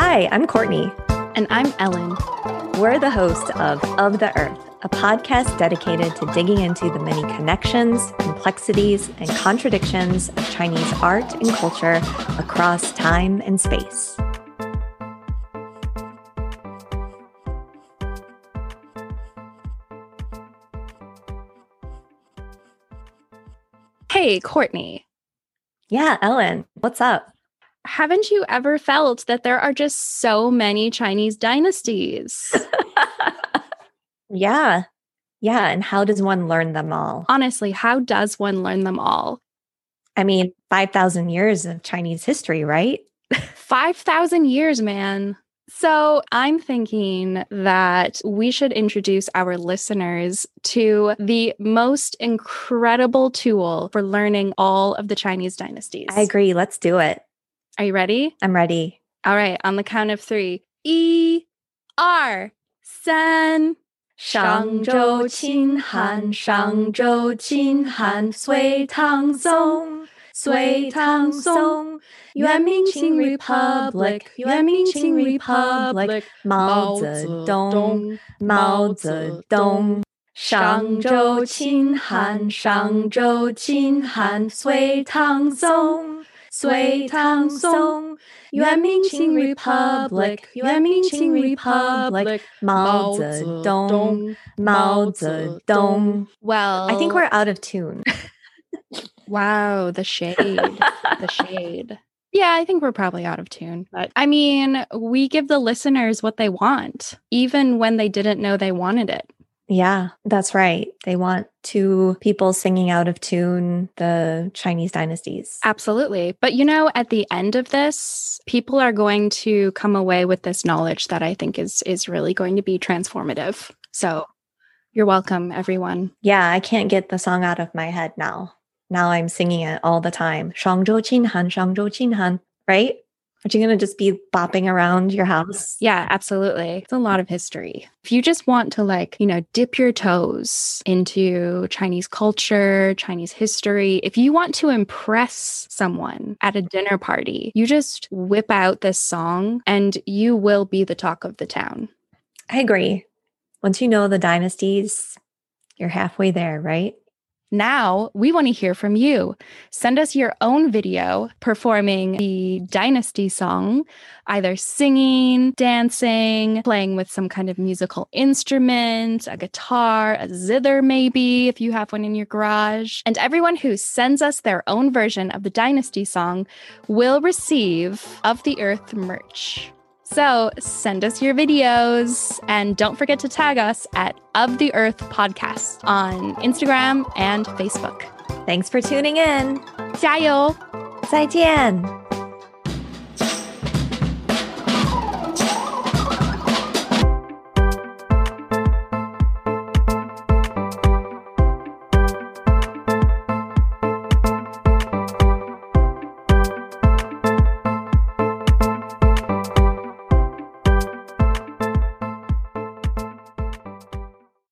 Hi, I'm Courtney. And I'm Ellen. We're the hosts of Of the Earth, a podcast dedicated to digging into the many connections, complexities, and contradictions of Chinese art and culture across time and space. Hey, Courtney. Yeah, Ellen, what's up? Haven't you ever felt that there are just so many Chinese dynasties? yeah. Yeah. And how does one learn them all? Honestly, how does one learn them all? I mean, 5,000 years of Chinese history, right? 5,000 years, man. So, I'm thinking that we should introduce our listeners to the most incredible tool for learning all of the Chinese dynasties. I agree. Let's do it. Are you ready? I'm ready. All right. On the count of three E, R, San. 上周秦汉，上周秦汉，隋唐宋，隋唐宋，元明清 Republic，元明清 Republic，毛泽东，毛泽东。上周秦汉，上周秦汉，隋唐宋， 隋唐宋。元明清 Republic，元明清 Republic，毛泽东，毛泽东。 Well, I think we're out of tune. Wow, the shade. the shade. Yeah, I think we're probably out of tune. But I mean, we give the listeners what they want, even when they didn't know they wanted it. Yeah, that's right. They want two people singing out of tune the Chinese dynasties. Absolutely. But you know, at the end of this, people are going to come away with this knowledge that I think is is really going to be transformative. So, you're welcome everyone. Yeah, I can't get the song out of my head now. Now I'm singing it all the time. 商周秦汉,商周秦汉, right? Aren't you going to just be bopping around your house? Yeah, absolutely. It's a lot of history. If you just want to, like, you know, dip your toes into Chinese culture, Chinese history, if you want to impress someone at a dinner party, you just whip out this song and you will be the talk of the town. I agree. Once you know the dynasties, you're halfway there, right? Now we want to hear from you. Send us your own video performing the Dynasty song, either singing, dancing, playing with some kind of musical instrument, a guitar, a zither, maybe, if you have one in your garage. And everyone who sends us their own version of the Dynasty song will receive Of the Earth merch. So send us your videos and don't forget to tag us at Of the Earth Podcast on Instagram and Facebook. Thanks for tuning in. 加油！再见。